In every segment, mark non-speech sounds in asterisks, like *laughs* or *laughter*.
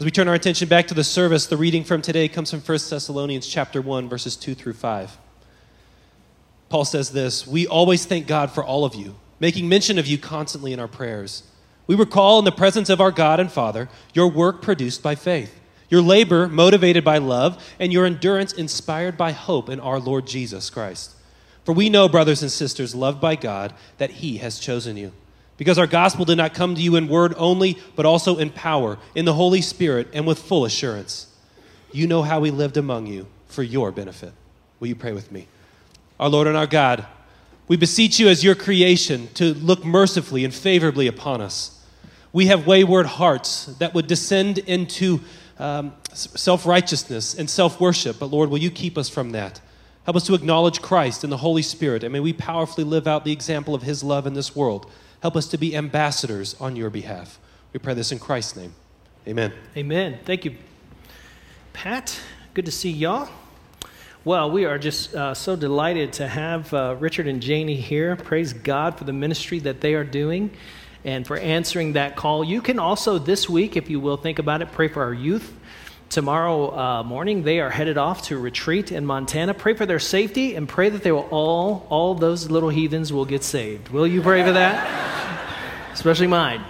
As we turn our attention back to the service, the reading from today comes from 1 Thessalonians chapter 1 verses 2 through 5. Paul says this, "We always thank God for all of you, making mention of you constantly in our prayers. We recall in the presence of our God and Father your work produced by faith, your labor motivated by love, and your endurance inspired by hope in our Lord Jesus Christ. For we know, brothers and sisters, loved by God, that he has chosen you." Because our gospel did not come to you in word only, but also in power, in the Holy Spirit, and with full assurance. You know how we lived among you for your benefit. Will you pray with me? Our Lord and our God, we beseech you as your creation to look mercifully and favorably upon us. We have wayward hearts that would descend into um, self righteousness and self worship, but Lord, will you keep us from that? Help us to acknowledge Christ and the Holy Spirit, and may we powerfully live out the example of his love in this world. Help us to be ambassadors on your behalf. We pray this in Christ's name. Amen. Amen. Thank you, Pat. Good to see y'all. Well, we are just uh, so delighted to have uh, Richard and Janie here. Praise God for the ministry that they are doing and for answering that call. You can also, this week, if you will think about it, pray for our youth. Tomorrow uh, morning, they are headed off to retreat in Montana. Pray for their safety and pray that they will all, all those little heathens will get saved. Will you pray for that? *laughs* Especially mine.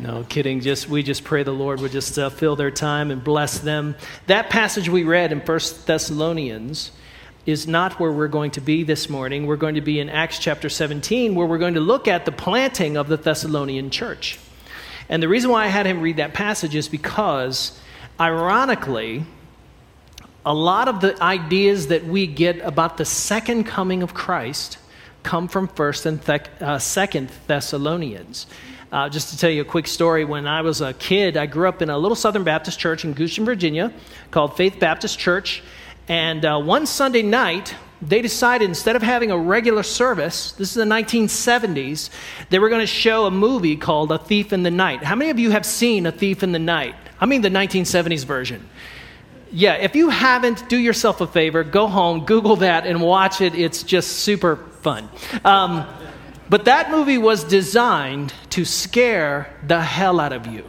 No kidding. Just we just pray the Lord would just uh, fill their time and bless them. That passage we read in First Thessalonians is not where we're going to be this morning. We're going to be in Acts chapter 17, where we're going to look at the planting of the Thessalonian church. And the reason why I had him read that passage is because, ironically, a lot of the ideas that we get about the second coming of Christ come from First and Th- uh, Second Thessalonians. Uh, just to tell you a quick story, when I was a kid, I grew up in a little Southern Baptist church in Goochland, Virginia, called Faith Baptist Church. And uh, one Sunday night, they decided instead of having a regular service, this is the 1970s, they were going to show a movie called A Thief in the Night. How many of you have seen A Thief in the Night? I mean the 1970s version. Yeah, if you haven't, do yourself a favor, go home, Google that, and watch it. It's just super fun. Um, but that movie was designed to scare the hell out of you.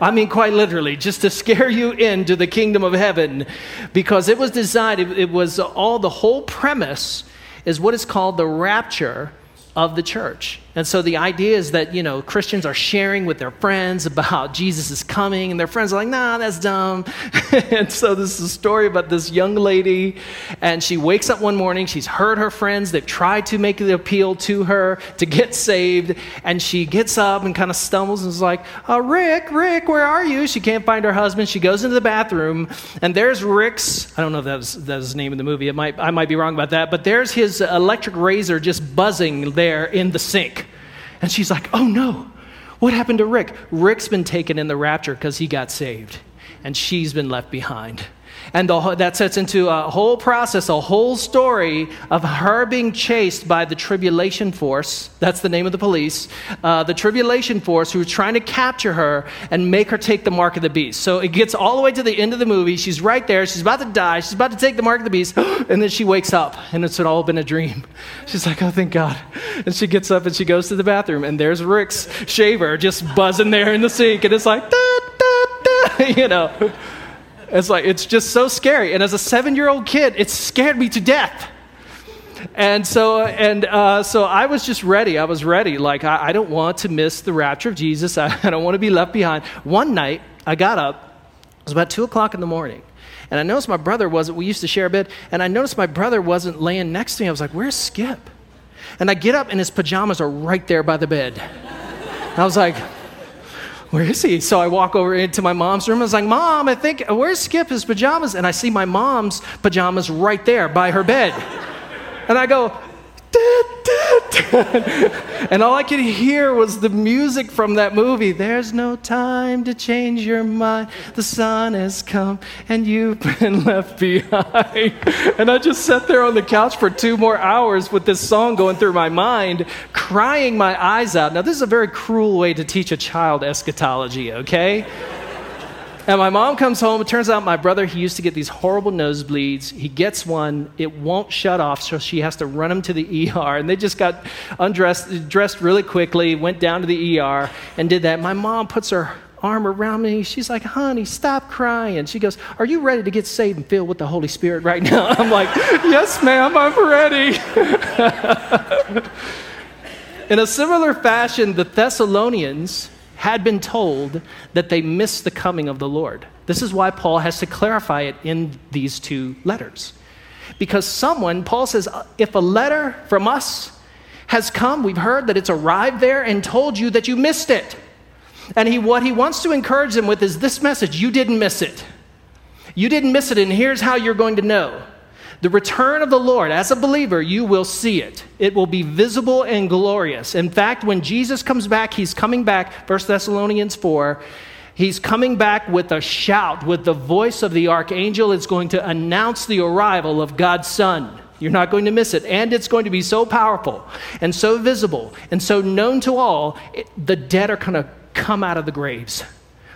I mean, quite literally, just to scare you into the kingdom of heaven, because it was designed, it, was all the whole premise is what is called the rapture of the church. And so the idea is that, you know, Christians are sharing with their friends about *laughs* Jesus is coming, and their friends are like, nah, that's dumb. *laughs* and so this is a story about this young lady, and she wakes up one morning, she's heard her friends, they've tried to make the appeal to her to get saved, and she gets up and kind of stumbles and is like, uh, Rick, Rick, where are you? She can't find her husband. She goes into the bathroom, and there's Rick's, I don't know if that was, that was the name of the movie, it might, I might be wrong about that, but there's his electric razor just buzzing there in the sink. And she's like, oh no, what happened to Rick? Rick's been taken in the rapture because he got saved, and she's been left behind. And the, that sets into a whole process, a whole story of her being chased by the tribulation force. That's the name of the police. Uh, the tribulation force who are trying to capture her and make her take the mark of the beast. So it gets all the way to the end of the movie. She's right there. She's about to die. She's about to take the mark of the beast. *gasps* And then she wakes up, and it's all been a dream. *laughs* She's like, oh, thank God. And she gets up and she goes to the bathroom, and there's Rick's shaver just buzzing there in the sink. And it's like, da, da, da, you know. It's like, it's just so scary. And as a seven year old kid, it scared me to death. And so, and uh, so I was just ready. I was ready. Like, I, I, don't want to miss the rapture of Jesus. *laughs* I, I don't want to be left behind. One night, I got up. It was about two o'clock in the morning. And I noticed my brother wasn't, we used to share a bed, and I noticed my brother wasn't laying next to me. I was like, where's Skip? And I get up, and his pajamas are right there by the bed. And I was like, where is he? So I walk over into my mom's room. I was like, Mom, I think, where's Skip? His pajamas? And I see my mom's pajamas right there by her bed. And I go, *laughs* and all I could hear was the music from that movie. There's no time to change your mind. The sun has come and you've *laughs* been left behind. And I just sat there on the couch for two more hours with this song going through my mind, crying my eyes out. Now, this is a very cruel way to teach a child eschatology, okay? And my mom comes home. It turns out my brother, he used to get these horrible nosebleeds. He gets one, it won't shut off, so she has to run him to the *laughs* ER. And they just got undressed, dressed really quickly, went down to the ER and did that. My mom puts her arm around me. She's like, honey, stop crying. She goes, Are you ready to get saved and filled with the Holy Spirit right now? *laughs* I'm like, Yes, ma'am, I'm ready. *laughs* In a similar fashion, the Thessalonians had been told that they missed the coming of the Lord. This is why Paul has to clarify it in these two letters. Because someone, Paul says, uh, if a letter from us has come, we've heard that it's arrived there and told you that you missed it. And he, what he wants to encourage them with is this message you didn't miss it. You didn't miss it, and here's how you're going to know. The return of the Lord, as a believer, you will see it. It will be visible and glorious. In fact, when Jesus comes back, he's coming back, 1 Thessalonians 4, he's coming back with a shout, with the voice of the archangel. It's going to announce the arrival of God's Son. You're not going to miss it. And it's going to be so powerful and so visible and so known to all, it, the dead are going to come out of the graves.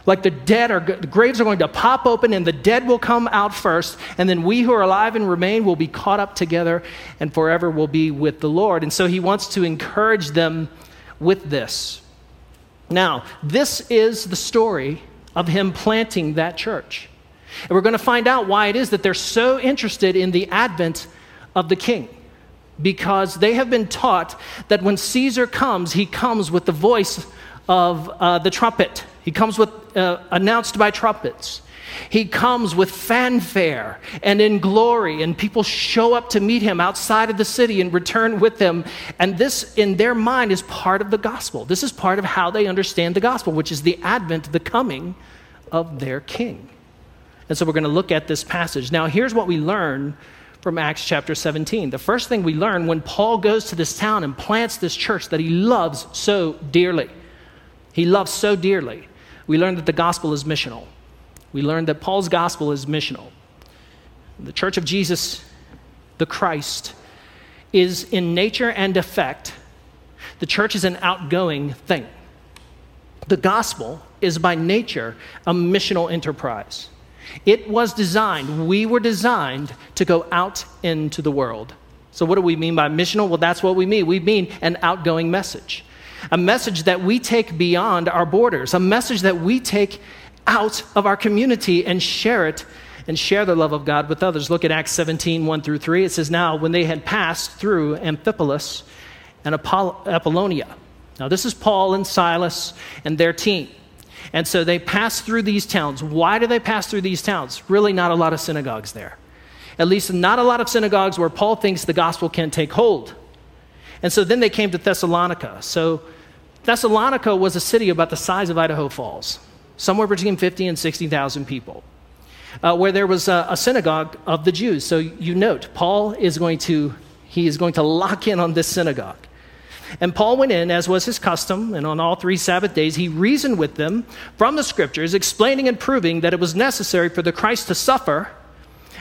Like the dead are, the graves are going to pop open and the dead will come out first, and then we who are alive and remain will be caught up together and forever will be with the Lord. And so he wants to encourage them with this. Now, this is the story of him planting that church. And we're going to find out why it is that they're so interested in the advent of the king. Because they have been taught that when Caesar comes, he comes with the voice of uh, the trumpet. He comes with uh, announced by trumpets. He comes with fanfare and in glory, and people show up to meet him outside of the city and return with him. And this, in their mind, is part of the gospel. This is part of how they understand the gospel, which is the advent, the coming of their king. And so we're going to look at this passage. Now, here's what we learn from Acts chapter 17. The first thing we learn when Paul goes to this town and plants this church that he loves so dearly, he loves so dearly, we learn that the gospel is missional. We learn that Paul's gospel is missional. The church of Jesus, the Christ, is in nature and effect, the church is an outgoing thing. The gospel is by nature a missional enterprise. It was designed, we were designed to go out into the world. So, what do we mean by missional? Well, that's what we mean. We mean an outgoing message, a message that we take beyond our borders, a message that we take out of our community and share it and share the love of God with others. Look at Acts 17, 1 through 3. It says, Now, when they had passed through Amphipolis and Apollonia. Now, this is Paul and Silas and their team. And so they pass through these towns. Why do they pass through these towns? Really, not a lot of synagogues there. At least, not a lot of synagogues where Paul thinks the gospel can take hold. And so then they came to Thessalonica. So, Thessalonica was a city about the size of Idaho Falls, somewhere between 50 and 60,000 people, uh, where there was a, a synagogue of the Jews. So, you note, Paul is going to, he is going to lock in on this synagogue. And Paul went in, as was his custom, and on all three Sabbath days he reasoned with them from the scriptures, explaining and proving that it was necessary for the Christ to suffer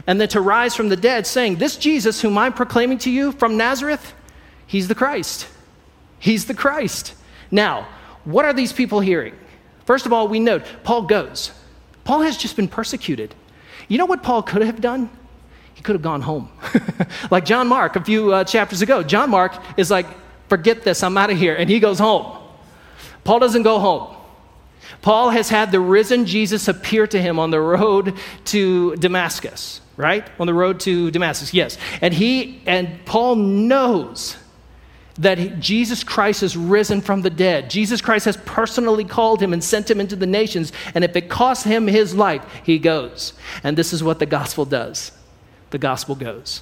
and then to rise from the dead, saying, This Jesus, whom I'm proclaiming to you from Nazareth, he's the Christ. He's the Christ. Now, what are these people hearing? First of all, we note Paul goes. Paul has just been persecuted. You know what Paul could have done? He could have gone home. *laughs* like John Mark a few uh, chapters ago. John Mark is like, forget this, I'm out of here. And he goes home. Paul doesn't go home. Paul has had the risen Jesus appear to him on the road to Damascus, right? On the road to Damascus, yes. And he and Paul knows that Jesus Christ has risen from the dead. Jesus Christ has personally called him and sent him into the nations. And if it costs him his life, he goes. And this is what the gospel does the gospel goes.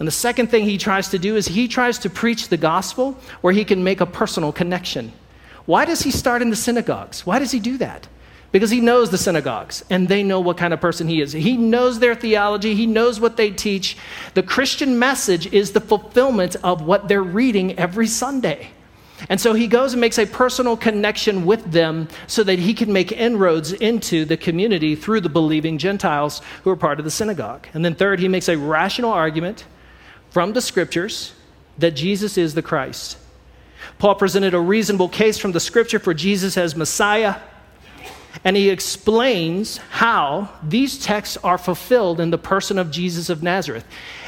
And the second thing he tries to do is he tries to preach the gospel where he can make a personal connection. Why does he start in the synagogues? Why does he do that? Because he knows the synagogues and they know what kind of person he is. He knows their theology, he knows what they teach. The Christian message is the fulfillment of what they're reading every Sunday. And so he goes and makes a personal connection with them so that he can make inroads into the community through the believing Gentiles who are part of the synagogue. And then, third, he makes a rational argument from the scriptures that Jesus is the Christ. Paul presented a reasonable case from the scripture for Jesus as Messiah, and he explains how these texts are fulfilled in the person of Jesus of Nazareth.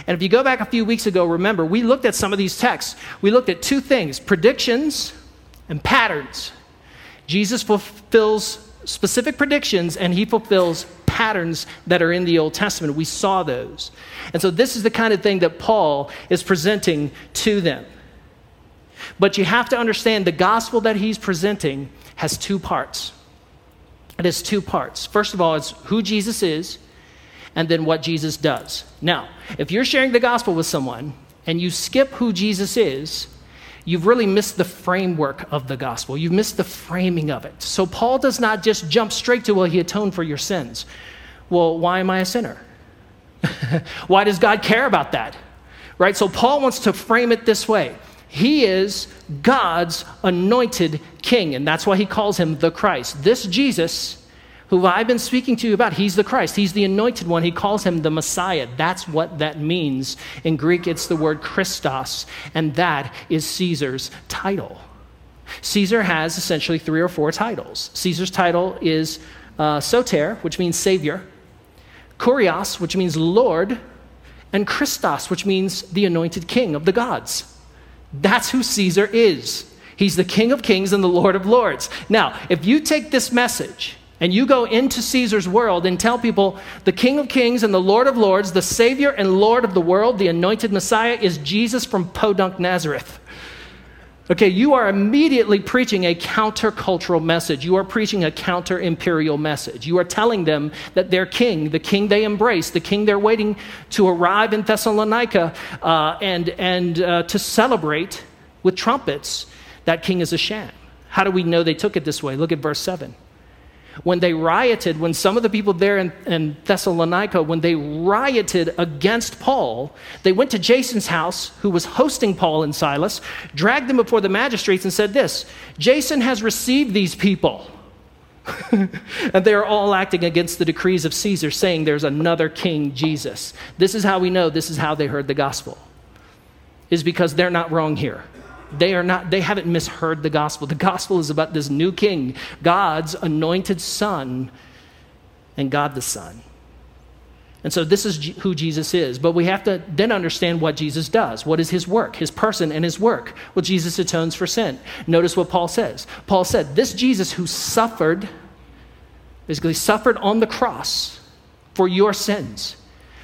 And if you go back a few weeks ago, remember, we looked at some of these texts. We looked at two things predictions and patterns. Jesus fulfills specific predictions and he fulfills patterns that are in the Old Testament. We saw those. And so this is the kind of thing that Paul is presenting to them. But you have to understand the gospel that he's presenting has two parts. It has two parts. First of all, it's who Jesus is and then what Jesus does. Now, if you're sharing the gospel with someone and you skip who Jesus is, you've really missed the framework of the gospel. You've missed the framing of it. So Paul does not just jump straight to, well, he atoned for your sins. Well, why am I a sinner? *laughs* why does God care about that? Right? So Paul wants to frame it this way he is God's anointed king, and that's why he calls him the Christ. This Jesus, who I've been speaking to you about, he's the Christ. He's the anointed one. He calls him the Messiah. That's what that means. In Greek, it's the word Christos, and that is Caesar's title. Caesar has essentially three or four titles. Caesar's title is uh, Soter, which means Savior, Kurios, which means Lord, and Christos, which means the anointed king of the gods. That's who Caesar is. He's the King of Kings and the Lord of Lords. Now, if you take this message and you go into Caesar's world and tell people the King of Kings and the Lord of Lords, the Savior and Lord of the world, the anointed Messiah is Jesus from Podunk, Nazareth. Okay, you are immediately preaching a countercultural message. You are preaching a counter imperial message. You are telling them that their king, the king they embrace, the king they're waiting to arrive in Thessalonica uh, and, and uh, to celebrate with trumpets, that king is a sham. How do we know they took it this way? Look at verse 7 when they rioted, when some of the people there in, in, Thessalonica, when they rioted against Paul, they went to Jason's house, who was hosting Paul and Silas, dragged them before the magistrates, and said this Jason has received these people. *laughs* and they are all acting against the decrees of Caesar, saying there's another king, Jesus. This is how we know this is how they heard the gospel, is because they're not wrong here. They are not, they haven't misheard the gospel. The gospel is about this new king, God's anointed son, and God the Son. And so this is who Jesus is. But we have to then understand what Jesus does. What is his work, his person, and his work? Well, Jesus atones for sin. Notice what Paul says. Paul said, This Jesus who suffered, basically suffered on the cross for your sins,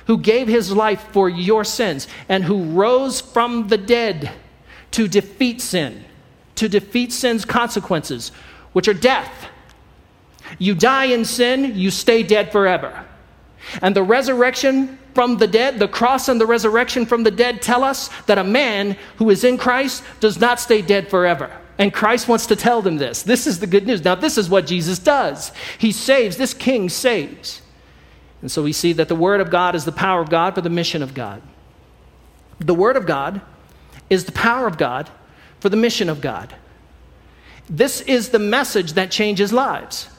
who gave his life for your sins, and who rose from the dead to defeat sin, to defeat sin's consequences, which are death. You die in sin, you stay dead forever. And the resurrection from the dead, the cross and the resurrection from the dead tell us that a man who is in Christ does not stay dead forever. And Christ wants to tell them this. This is the good news. Now, this is what Jesus does. He saves, this king saves. And so we see that the Word of God is the power of God for the mission of God. The Word of God is the power of God for the mission of God. This is the message that changes lives.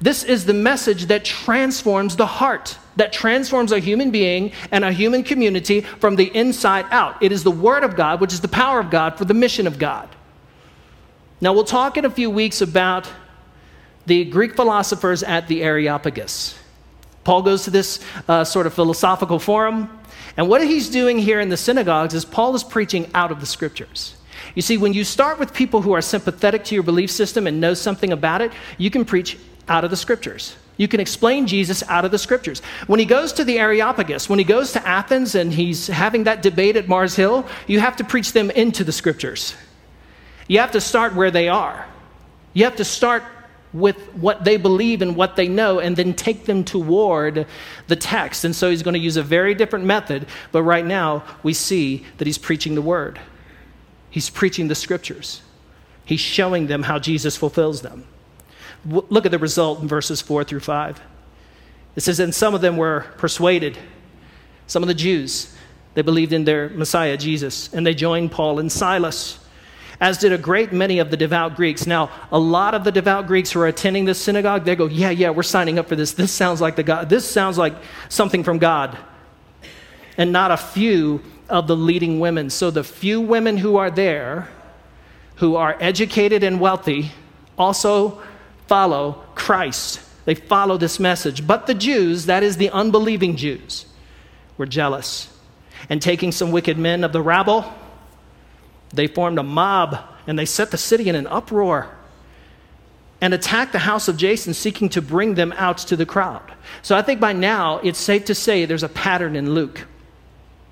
This is the message that transforms the heart, that transforms a human being and a human community from the inside out. It is the Word of God, which is the power of God for the mission of God. Now, we'll talk in a few weeks about the Greek philosophers at the Areopagus. Paul goes to this uh, sort of philosophical forum and what he's doing here in the synagogues is Paul is preaching out of the scriptures. You see, when you start with people who are sympathetic to your belief system and know something about it, you can preach out of the scriptures. You can explain Jesus out of the scriptures. When he goes to the Areopagus, when he goes to Athens and he's having that debate at Mars Hill, you have to preach them into the scriptures. You have to start where they are. You have to start with what they believe and what they know and then take them toward the text. And so he's going to use a very different method, but right now we see that he's preaching the word. He's preaching the scriptures. He's showing them how Jesus fulfills them. Look at the result in verses 4 through 5. It says, And some of them were persuaded, some of the Jews. They believed in their Messiah, Jesus, and they joined Paul and Silas as did a great many of the devout Greeks. Now, a lot of the devout Greeks who are attending this synagogue, they go, Yeah, yeah, we're signing up for this. This sounds like the God, this sounds like something from God. And not a few of the leading women. So the few women who are there, who are educated and wealthy, also follow Christ. They follow this message. But the Jews, that is the unbelieving Jews, were jealous. And taking some wicked men of the rabble, they formed a mob and they set the city in an uproar. and attacked the house of Jason, seeking to bring them out to the crowd. So I think by now it's safe to say there's a pattern in Luke.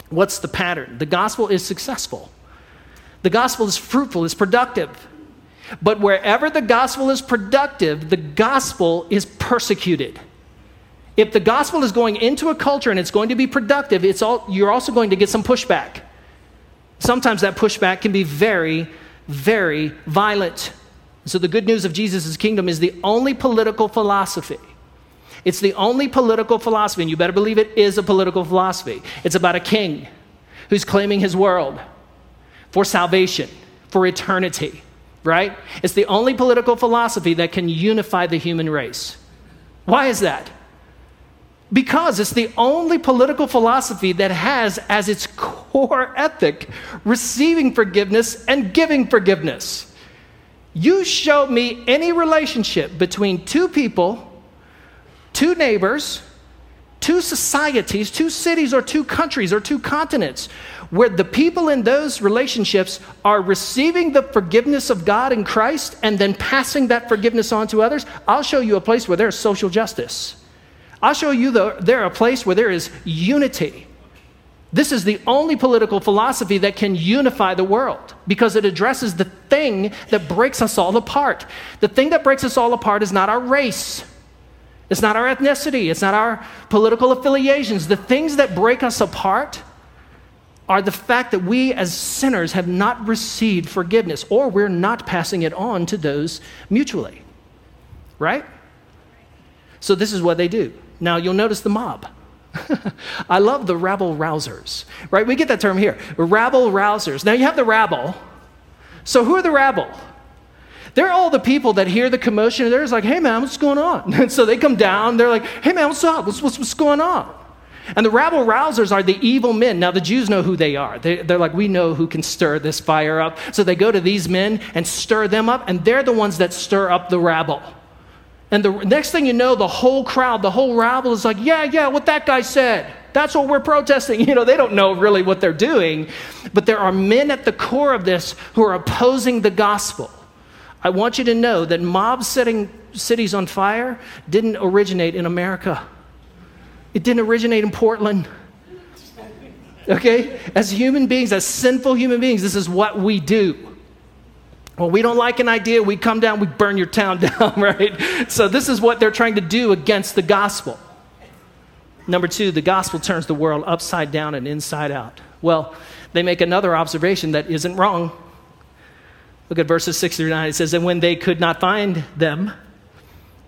What's the pattern? The gospel is successful, the gospel is fruitful, is productive. But wherever the gospel is productive, the gospel is persecuted. If the gospel is going into a culture and it's going to be productive, it's all, you're also going to get some pushback. Sometimes that pushback can be very, very violent. So, the good news of Jesus' kingdom is the only political philosophy. It's the only political philosophy, and you better believe it is a political philosophy. It's about a king who's claiming his world for salvation, for eternity, right? It's the only political philosophy that can unify the human race. Why is that? Because it's the only political philosophy that has as its core ethic receiving forgiveness and giving forgiveness. You show me any relationship between two people, two neighbors, two societies, two cities, or two countries, or two continents, where the people in those relationships are receiving the forgiveness of God in Christ and then passing that forgiveness on to others. I'll show you a place where there's social justice. I'll show you the, there a place where there is unity. This is the only political philosophy that can unify the world because it addresses the thing that breaks us all apart. The thing that breaks us all apart is not our race, it's not our ethnicity, it's not our political affiliations. The things that break us apart are the fact that we as sinners have not received forgiveness or we're not passing it on to those mutually. Right? So, this is what they do. Now, you'll notice the mob. *laughs* I love the rabble rousers, right? We get that term here rabble rousers. Now, you have the rabble. So, who are the rabble? They're all the people that hear the commotion. They're just like, hey, man, what's going on? *laughs* And so they come down. They're like, hey, man, what's up? What's, what's, what's going on? And the rabble rousers are the evil men. Now, the Jews know who they are. They, are like, we know who can stir this fire up. So they go to these men and stir them up, and they're the ones that stir up the rabble. And the next thing you know, the whole crowd, the whole rabble is like, yeah, yeah, what that guy said. That's what we're protesting. *laughs* You know, they don't know really what they're doing, but there are men at the core of this who are opposing the gospel. I want you to know that mobs setting cities on fire didn't originate in America. It didn't originate in Portland. Okay? As human beings, as sinful human beings, this is what we do. Well, we don't like an idea, we come down, we burn your town *laughs* down, right? So, this is what they're trying to do against the gospel. Number two, the gospel turns the world upside down and inside out. Well, they make another observation that isn't wrong. Look at verses 6 through 9. It says, And when they could not find them,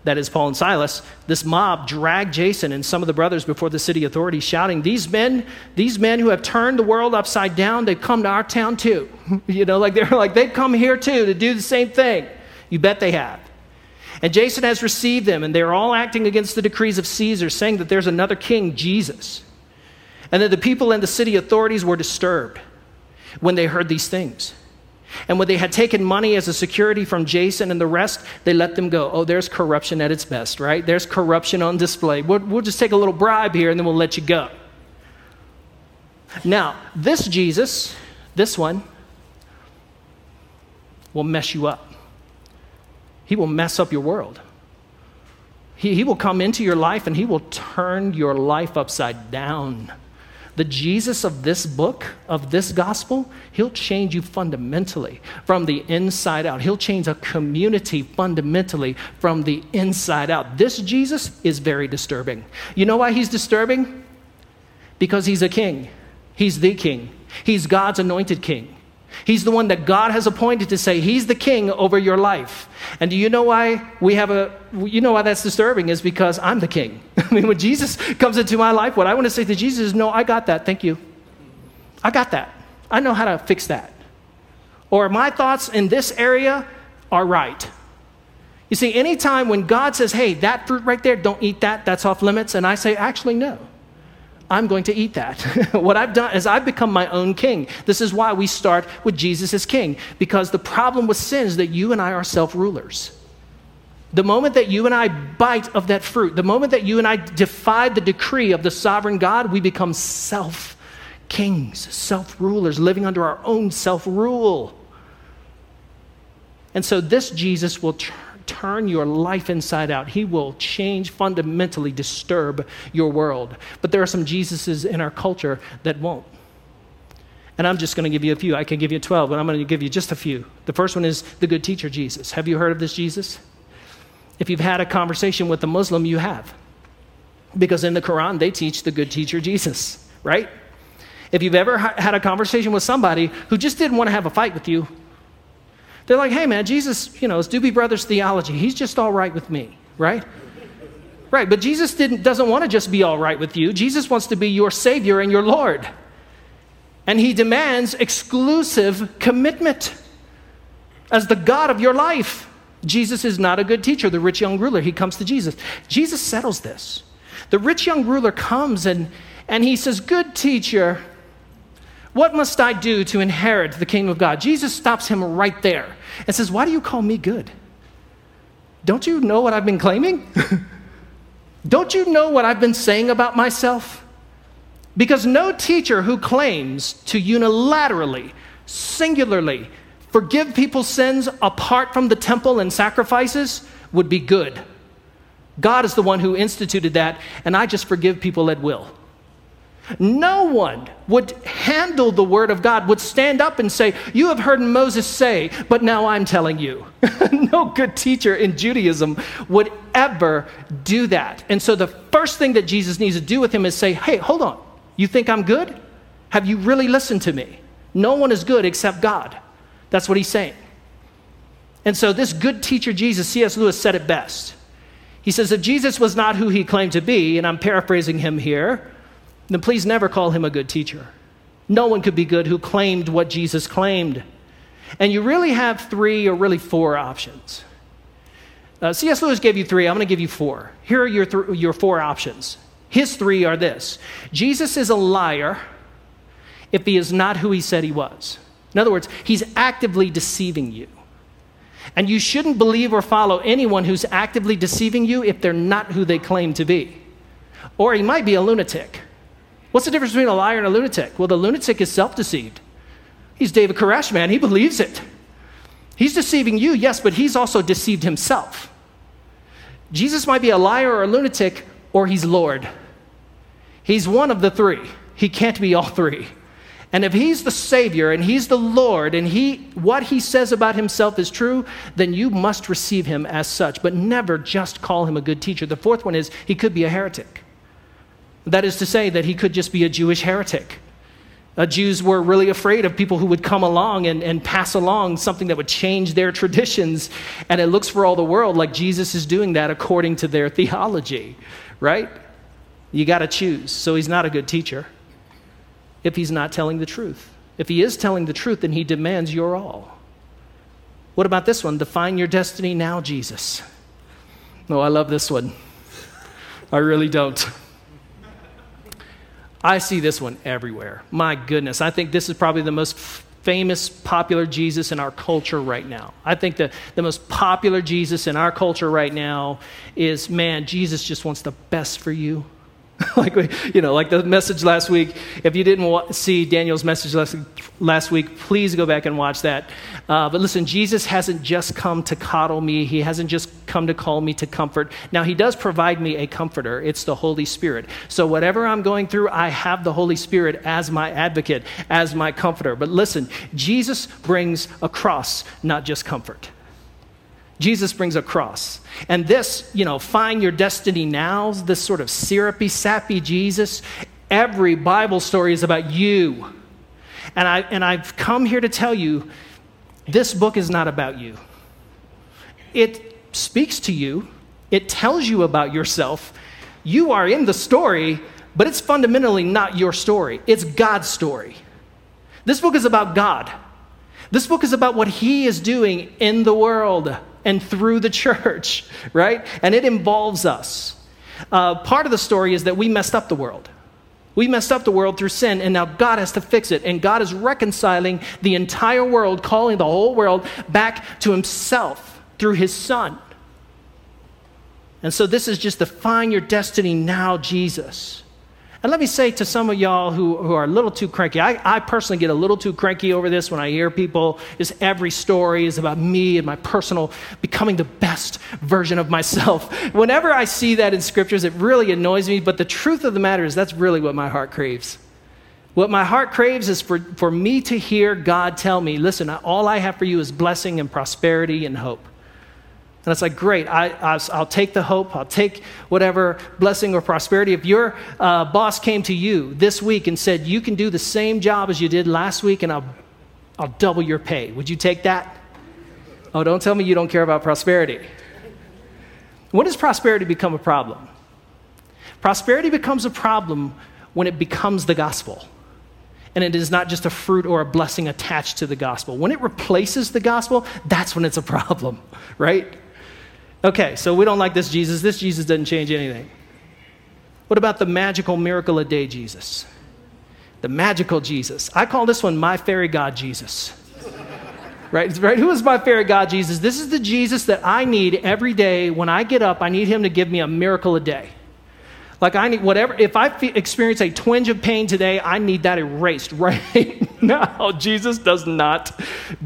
that is Paul and Silas, this mob dragged Jason and some of the brothers before the city authorities, shouting, These men, these men who have turned the world upside down, they've come to our town too. *laughs* you know, like they're like, they've come here too to do the same thing. You bet they have. And Jason has received them, and they're all acting against the decrees of Caesar, saying that there's another king, Jesus. And that the people and the city authorities were disturbed when they heard these things. And when they had taken money as a security from Jason and the rest, they let them go. Oh, there's corruption at its best, right? There's corruption on display. We'll, we'll just take a little bribe here and then we'll let you go. Now, this Jesus, this one, will mess you up. He will mess up your world. He, he will come into your life and he will turn your life upside down. The Jesus of this book, of this gospel, he'll change you fundamentally from the inside out. He'll change a community fundamentally from the inside out. This Jesus is very disturbing. You know why he's disturbing? Because he's a king. He's the king. He's God's anointed king. He's the one that God has appointed to say he's the king over your life. And do you know why we have a you know why that's disturbing is because I'm the king. *laughs* I mean when Jesus comes into my life what I want to say to Jesus is no, I got that. Thank you. I got that. I know how to fix that. Or my thoughts in this area are right. You see, anytime when God says, hey, that fruit right there, don't eat that, that's off limits, and I say, actually, no. I'm going to eat that. *laughs* what I've done is I've become my own king. This is why we start with Jesus as king, because the problem with sin is that you and I are self rulers. The moment that you and I bite of that fruit, the moment that you and I defy the decree of the sovereign God, we become self kings, self rulers, living under our own self rule. And so this Jesus will t- turn your life inside out. He will change, fundamentally disturb your world. But there are some Jesuses in our culture that won't. And I'm just going to give you a few. I can give you 12, but I'm going to give you just a few. The first one is the good teacher Jesus. Have you heard of this Jesus? If you've had a conversation with a Muslim, you have. Because in the Quran, they teach the good teacher Jesus, right? If you've ever had a conversation with somebody who just didn't want to have a fight with you, they're like, hey man, Jesus, you know, it's Doobie Brothers theology. He's just all right with me, right? Right, but Jesus didn't, doesn't want to just be all right with you. Jesus wants to be your Savior and your Lord. And He demands exclusive commitment as the God of your life. Jesus is not a good teacher. The rich young ruler, he comes to Jesus. Jesus settles this. The rich young ruler comes and, and he says, Good teacher, what must I do to inherit the kingdom of God? Jesus stops him right there and says, Why do you call me good? Don't you know what I've been claiming? *laughs* Don't you know what I've been saying about myself? Because no teacher who claims to unilaterally, singularly, forgive people's sins apart from the temple and sacrifices would be good. God is the one who instituted that, and I just forgive people at will. No one would handle the word of God, would stand up and say, You have heard Moses say, but now I'm telling you. *laughs* no good teacher in Judaism would ever do that. And so the first thing that Jesus needs to do with him is say, Hey, hold on. You think I'm good? Have you really listened to me? No one is good except God. That's what he's saying. And so this good teacher, Jesus, C.S. Lewis said it best. He says, If Jesus was not who he claimed to be, and I'm paraphrasing him here, then please never call him a good teacher. No one could be good who claimed what Jesus claimed. And you really have three or really four options. Uh, C.S. Lewis gave you three. I'm going to give you four. Here are your, th- your four options. His three are this Jesus is a liar if he is not who he said he was. In other words, he's actively deceiving you. And you shouldn't believe or follow anyone who's actively deceiving you if they're not who they claim to be. Or he might be a lunatic. What's the difference between a liar and a lunatic? Well, the lunatic is self deceived. He's David Koresh, man. He believes it. He's deceiving you, yes, but he's also deceived himself. Jesus might be a liar or a lunatic, or he's Lord. He's one of the three. He can't be all three. And if he's the Savior and he's the Lord and he, what he says about himself is true, then you must receive him as such, but never just call him a good teacher. The fourth one is he could be a heretic. That is to say, that he could just be a Jewish heretic. Uh, Jews were really afraid of people who would come along and, and pass along something that would change their traditions. And it looks for all the world like Jesus is doing that according to their theology, right? You got to choose. So he's not a good teacher if he's not telling the truth. If he is telling the truth, then he demands your all. What about this one? Define your destiny now, Jesus. No, oh, I love this one. I really don't. I see this one everywhere. My goodness, I think this is probably the most famous, popular Jesus in our culture right now. I think the, the most popular Jesus in our culture right now is man, Jesus just wants the best for you. *laughs* like we, you know, like the message last week. If you didn't wa- see Daniel's message last, last week, please go back and watch that. Uh, but listen, Jesus hasn't just come to coddle me. He hasn't just come to call me to comfort. Now he does provide me a comforter. It's the Holy Spirit. So whatever I'm going through, I have the Holy Spirit as my advocate, as my comforter. But listen, Jesus brings a cross, not just comfort. Jesus brings a cross. And this, you know, find your destiny now, this sort of syrupy, sappy Jesus, every Bible story is about you. And, I, and I've come here to tell you this book is not about you. It speaks to you, it tells you about yourself. You are in the story, but it's fundamentally not your story, it's God's story. This book is about God. This book is about what He is doing in the world and through the church, *laughs* right? And it involves us. Uh, part of the story is that we messed up the world. We messed up the world through sin, and now God has to fix it. And God is reconciling the entire world, calling the whole world back to Himself through His Son. And so, this is just the find your destiny now, Jesus. And let me say to some of y'all who, who are a little too cranky, I, I personally get a little too cranky over this when I hear people, is every story is about me and my personal becoming the best version of myself. *laughs* Whenever I see that in scriptures, it really annoys me, but the truth of the matter is that's really what my heart craves. What my heart craves is for, for me to hear God tell me, listen, all I have for you is blessing and prosperity and hope. And it's like, great, I, will take the hope, I'll take whatever blessing or prosperity. If your uh, boss came to you this week and said, you can do the same job as you did last week and I'll, I'll double your pay, would you take that? Oh, don't tell me you don't care about prosperity. When does prosperity become a problem? Prosperity becomes a problem when it becomes the gospel. And it is not just a fruit or a blessing attached to the gospel. When it replaces the gospel, that's when it's a problem, *laughs* right? Okay, so we don't like this Jesus. This Jesus doesn't change anything. What about the magical miracle a day Jesus? The magical Jesus. I call this one my fairy God Jesus. right? right? Who is my fairy God Jesus? This is the Jesus that I need every day when I get up. I need him to give me a miracle a day. Like I need whatever, if I experience a twinge of pain today, I need that erased *laughs* right now. Jesus does not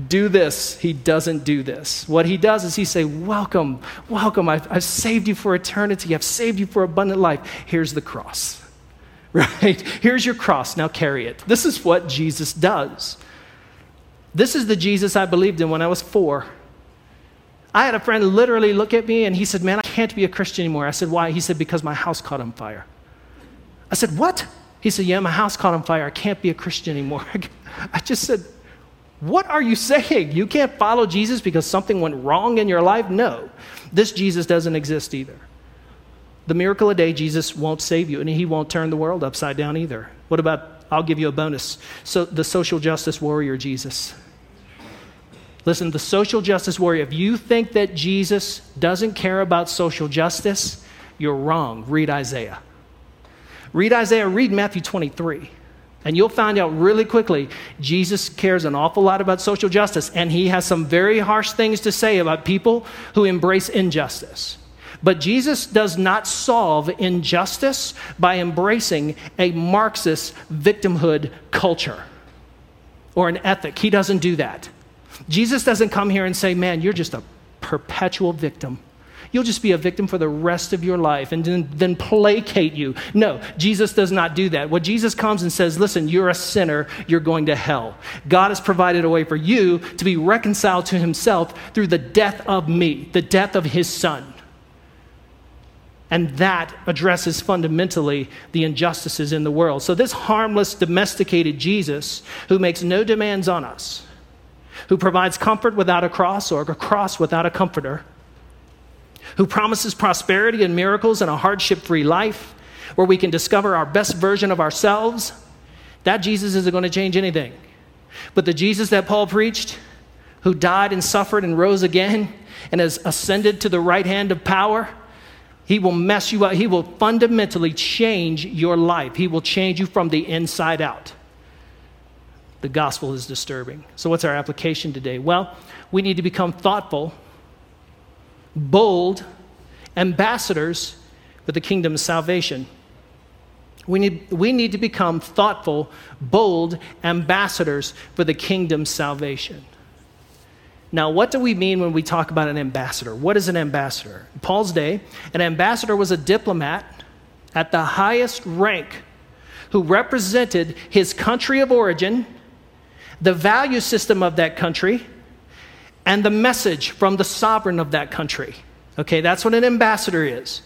do this. He doesn't do this. What he does is he say, welcome, welcome. I've, I've saved you for eternity. I've saved you for abundant life. Here's the cross, *laughs* right? Here's your cross. Now carry it. This is what Jesus does. This is the Jesus I believed in when I was four. I had a friend literally look at me and he said, Man, I can't be a Christian anymore. I said, Why? He said, Because my house caught on fire. I said, What? He said, Yeah, my house caught on fire. I can't be a Christian anymore. *laughs* I just said, What are you saying? You can't follow Jesus because something went wrong in your life? No. This Jesus doesn't exist either. The miracle of a day, Jesus won't save you, and he won't turn the world upside down either. What about, I'll give you a bonus. So, the social justice warrior, Jesus. Listen, the social justice warrior, if you think that Jesus doesn't care about social justice, you're wrong. Read Isaiah. Read Isaiah, read Matthew 23. And you'll find out really quickly Jesus cares an awful lot about social justice, and he has some very harsh things to say about people who embrace injustice. But Jesus does not solve injustice by embracing a Marxist victimhood culture or an ethic. He doesn't do that. Jesus doesn't come here and say, Man, you're just a perpetual victim. You'll just be a victim for the rest of your life and then, then, placate you. No, Jesus does not do that. What Jesus comes and says, Listen, you're a sinner, you're going to hell. God has provided a way for you to be reconciled to himself through the death of me, the death of his son. And that addresses fundamentally the injustices in the world. So, this harmless, domesticated Jesus who makes no demands on us who provides comfort without a cross or a cross without a comforter, who promises prosperity and miracles and a hardship free life where we can discover our best version of ourselves, that Jesus isn't going to change anything. But the Jesus that Paul preached, who died and suffered and rose again and has ascended to the right hand of power, he will mess you up. He will fundamentally change your life. He will change you from the inside out the gospel is disturbing. So, what's our application today? Well, we need to become thoughtful, bold ambassadors for the kingdom's salvation. We need, we need to become thoughtful, bold ambassadors for the kingdom's salvation. Now, what do we mean when we talk about an ambassador? What is an ambassador? In Paul's day, an ambassador was a diplomat at the highest rank who represented his country of origin the value system of that country, and the message from the sovereign of that country. Okay, that's what an ambassador is.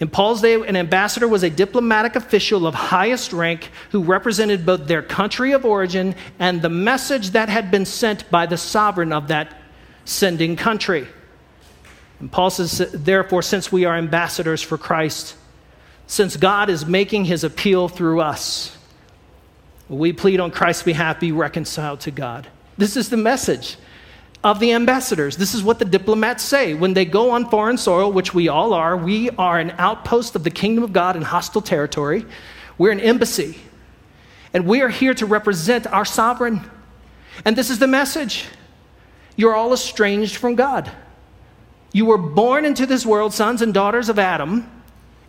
In Paul's day, an ambassador was a diplomatic official of highest rank who represented both their country of origin and the message that had been sent by the sovereign of that sending country. And Paul says, therefore, since we are ambassadors for Christ, since God is making his appeal through us, we plead on Christ's behalf, be reconciled to God. This is the message of the ambassadors. This is what the diplomats say. When they go on foreign soil, which we all are, we are an outpost of the kingdom of God in hostile territory. We're an embassy. And we are here to represent our sovereign. And this is the message you're all estranged from God. You were born into this world, sons and daughters of Adam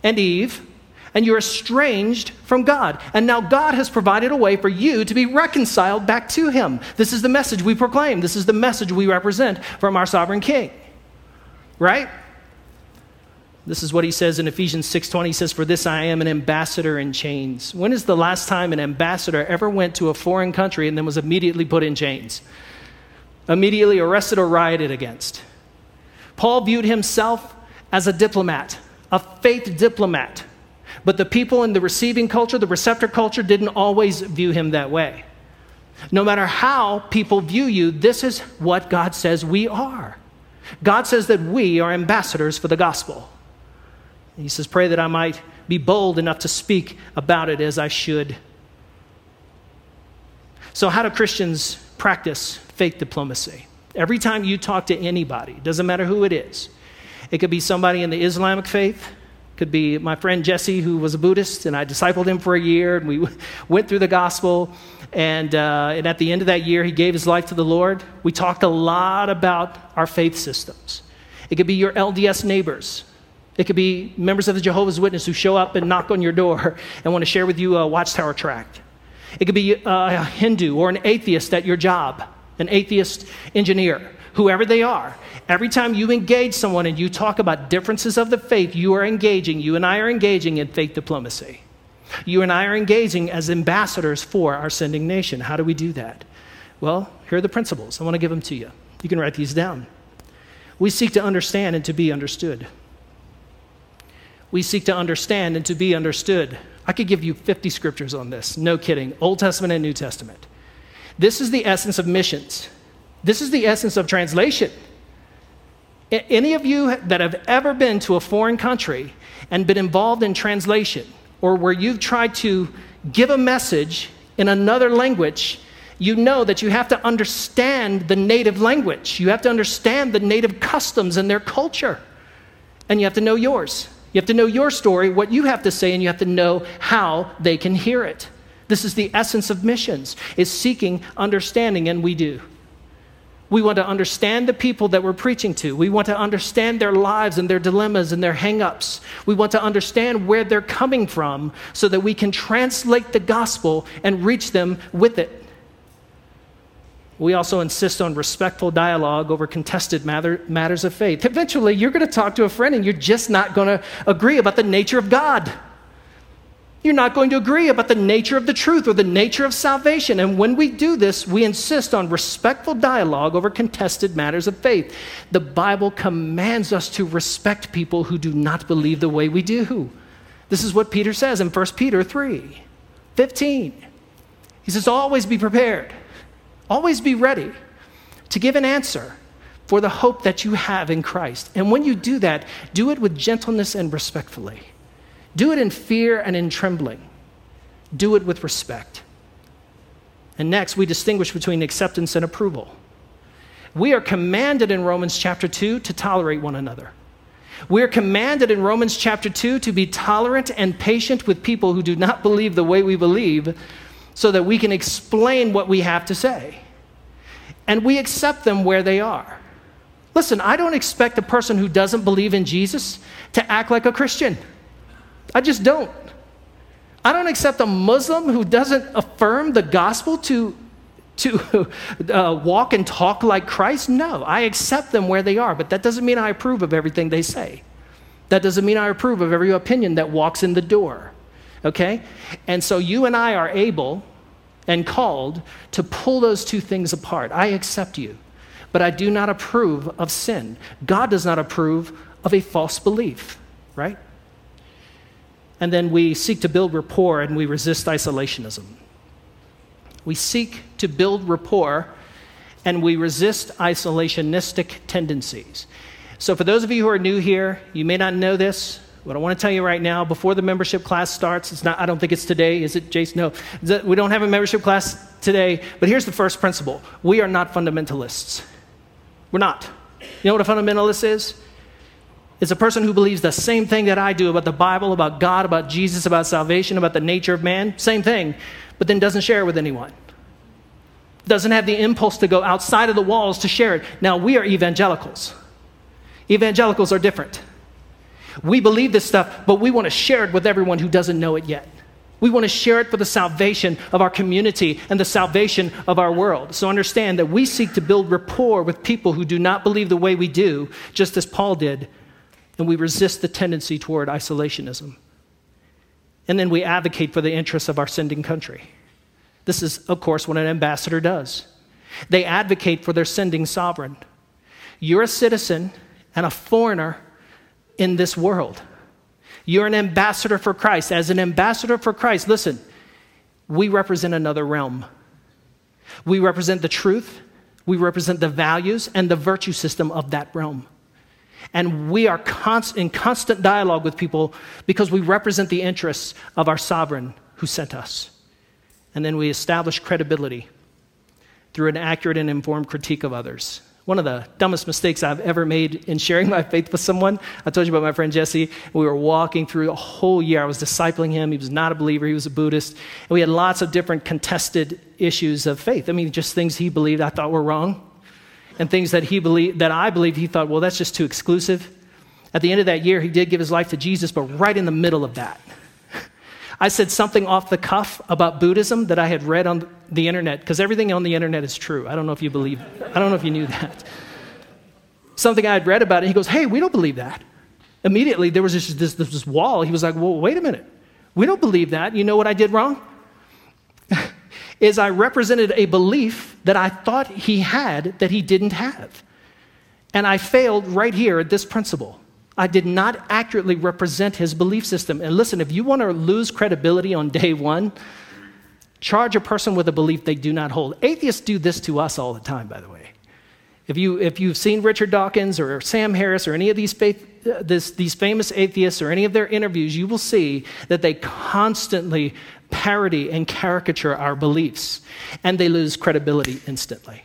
and Eve and you're estranged from God. And now God has provided a way for you to be reconciled back to Him. This is the message we proclaim. This is the message we represent from our sovereign King. Right? This is what he says in Ephesians 6:20. He says, "For this I am an ambassador in chains." When is the last time an ambassador ever went to a foreign country and then was immediately put in chains? Immediately arrested or rioted against? Paul viewed himself as a diplomat, a faith diplomat. But the people in the receiving culture, the receptor culture, didn't always view him that way. No matter how people view you, this is what God says we are. God says that we are ambassadors for the gospel. He says, Pray that I might be bold enough to speak about it as I should. So, how do Christians practice faith diplomacy? Every time you talk to anybody, doesn't matter who it is, it could be somebody in the Islamic faith, could be my friend Jesse, who was a Buddhist, and I discipled him for a year, and we *laughs* went through the gospel. And, uh, and at the end of that year, he gave his life to the Lord. We talked a lot about our faith systems. It could be your LDS neighbors. It could be members of the Jehovah's Witness who show up and knock on your door *laughs* and want to share with you a Watchtower tract. It could be a Hindu or an atheist at your job, an atheist engineer, whoever they are. Every time you engage someone and you talk about differences of the faith, you are engaging, you and I are engaging in faith diplomacy. You and I are engaging as ambassadors for our sending nation. How do we do that? Well, here are the principles. I want to give them to you. You can write these down. We seek to understand and to be understood. We seek to understand and to be understood. I could give you 50 scriptures on this, no kidding, Old Testament and New Testament. This is the essence of missions. This is the essence of translation. Any of you that have ever been to a foreign country and been involved in translation, or where you've tried to give a message in another language, you know that you have to understand the native language. You have to understand the native customs and their culture. And you have to know yours. You have to know your story, what you have to say, and you have to know how they can hear it. This is the essence of missions, is seeking understanding, and we do. We want to understand the people that we're preaching to. We want to understand their lives and their dilemmas and their hangups. We want to understand where they're coming from so that we can translate the gospel and reach them with it. We also insist on respectful dialogue over contested matter, matters of faith. Eventually, you're going to talk to a friend and you're just not going to agree about the nature of God. You're not going to agree about the nature of the truth or the nature of salvation. And when we do this, we insist on respectful dialogue over contested matters of faith. The Bible commands us to respect people who do not believe the way we do. This is what Peter says in 1 Peter 3 15. He says, Always be prepared, always be ready to give an answer for the hope that you have in Christ. And when you do that, do it with gentleness and respectfully. Do it in fear and in trembling. Do it with respect. And next, we distinguish between acceptance and approval. We are commanded in Romans chapter 2 to tolerate one another. We are commanded in Romans chapter 2 to be tolerant and patient with people who do not believe the way we believe so that we can explain what we have to say. And we accept them where they are. Listen, I don't expect a person who doesn't believe in Jesus to act like a Christian. I just don't. I don't accept a Muslim who doesn't affirm the gospel to, to *laughs* uh, walk and talk like Christ. No, I accept them where they are, but that doesn't mean I approve of everything they say. That doesn't mean I approve of every opinion that walks in the door. Okay? And so you and I are able and called to pull those two things apart. I accept you, but I do not approve of sin. God does not approve of a false belief, right? And then we seek to build rapport and we resist isolationism. We seek to build rapport and we resist isolationistic tendencies. So, for those of you who are new here, you may not know this, but I want to tell you right now before the membership class starts, it's not, I don't think it's today, is it, Jason? No, we don't have a membership class today, but here's the first principle we are not fundamentalists. We're not. You know what a fundamentalist is? Is a person who believes the same thing that I do about the Bible, about God, about Jesus, about salvation, about the nature of man, same thing, but then doesn't share it with anyone. Doesn't have the impulse to go outside of the walls to share it. Now, we are evangelicals. Evangelicals are different. We believe this stuff, but we want to share it with everyone who doesn't know it yet. We want to share it for the salvation of our community and the salvation of our world. So understand that we seek to build rapport with people who do not believe the way we do, just as Paul did, and we resist the tendency toward isolationism. And then we advocate for the interests of our sending country. This is, of course, what an ambassador does. They advocate for their sending sovereign. You're a citizen and a foreigner in this world. You're an ambassador for Christ. As an ambassador for Christ, listen, we represent another realm. We represent the truth, we represent the values and the virtue system of that realm. And we are const- in constant dialogue with people because we represent the interests of our sovereign who sent us. And then we establish credibility through an accurate and informed critique of others. One of the dumbest mistakes I've ever made in sharing my faith with someone. I told you about my friend Jesse. We were walking through a whole year. I was discipling him. He was not a believer, he was a Buddhist. And we had lots of different contested issues of faith. I mean, just things he believed I thought were wrong, and things that he believed that I believe he thought, well, that's just too exclusive. At the end of that year, he did give his life to Jesus, but right in the middle of that, I said something off the cuff about Buddhism that I had read on the internet, because everything on the internet is true. I don't know if you believe, I don't know if you knew that. Something I had read about it, he goes, Hey, we don't believe that. Immediately, there was this, this, this wall. He was like, Well, wait a minute. We don't believe that. You know what I did wrong? *laughs* is I represented a belief that I thought he had that he didn't have. And I failed right here at this principle. I did not accurately represent his belief system. And listen, if you want to lose credibility on day one, charge a person with a belief they do not hold. Atheists do this to us all the time, by the way. If, you, if you've seen Richard Dawkins or Sam Harris or any of these, faith, this, these famous atheists or any of their interviews, you will see that they constantly parody and caricature our beliefs, and they lose credibility instantly.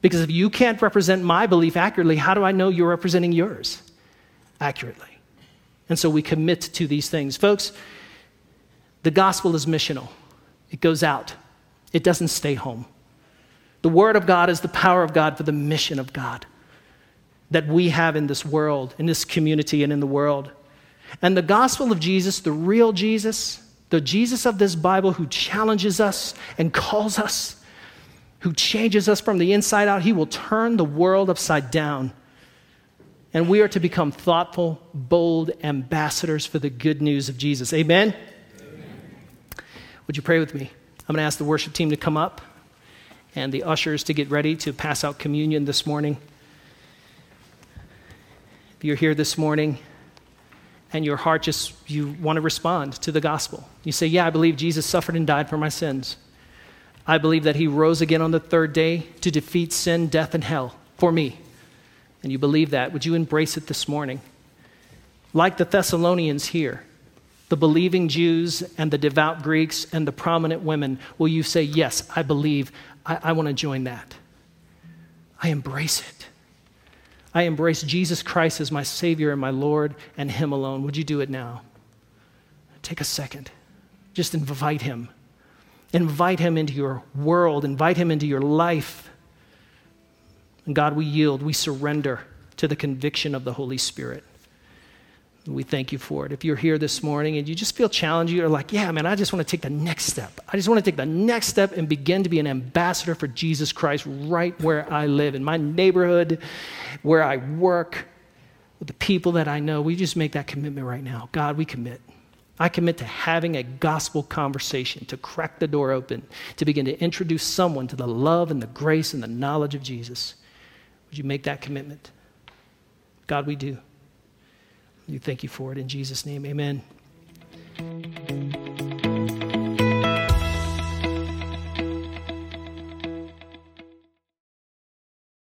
Because if you can't represent my belief accurately, how do I know you're representing yours? accurately. And so we commit to these things. Folks, the gospel is missional, it goes out, it doesn't stay home. The word of God is the power of God for the mission of God that we have in this world, in this community, and in the world. And the gospel of Jesus, the real Jesus, the Jesus of this Bible who challenges us and calls us, who changes us from the inside out, he will turn the world upside down and we are to become thoughtful, bold ambassadors for the good news of Jesus. Amen? Amen? Would you pray with me? I'm going to ask the worship team to come up and the ushers to get ready to pass out communion this morning. If you're here this morning and your heart just, you want to respond to the gospel, you say, Yeah, I believe Jesus suffered and died for my sins. I believe that he rose again on the third day to defeat sin, death, and hell for me and you believe that, would you embrace it this morning? Like the Thessalonians here, the believing Jews and the devout Greeks and the prominent women, will you say, Yes, I believe, I, I want to join that? I embrace it. I embrace Jesus Christ as my Savior and my Lord and Him alone. Would you do it now? Take a second. Just invite Him. Invite Him into your world, invite Him into your life. And God, we yield, we surrender to the conviction of the Holy Spirit. We thank you for it. If you're here this morning and you just feel challenged, you're like, yeah, man, I just want to take the next step. I just want to take the next step and begin to be an ambassador for Jesus Christ right where I live, in my neighborhood, where I work, with the people that I know. We just make that commitment right now. God, we commit. I commit to having a gospel conversation, to crack the door open, to begin to introduce someone to the love and the grace and the knowledge of Jesus. Would you make that commitment? God, we do. We thank you for it in Jesus' name. Amen.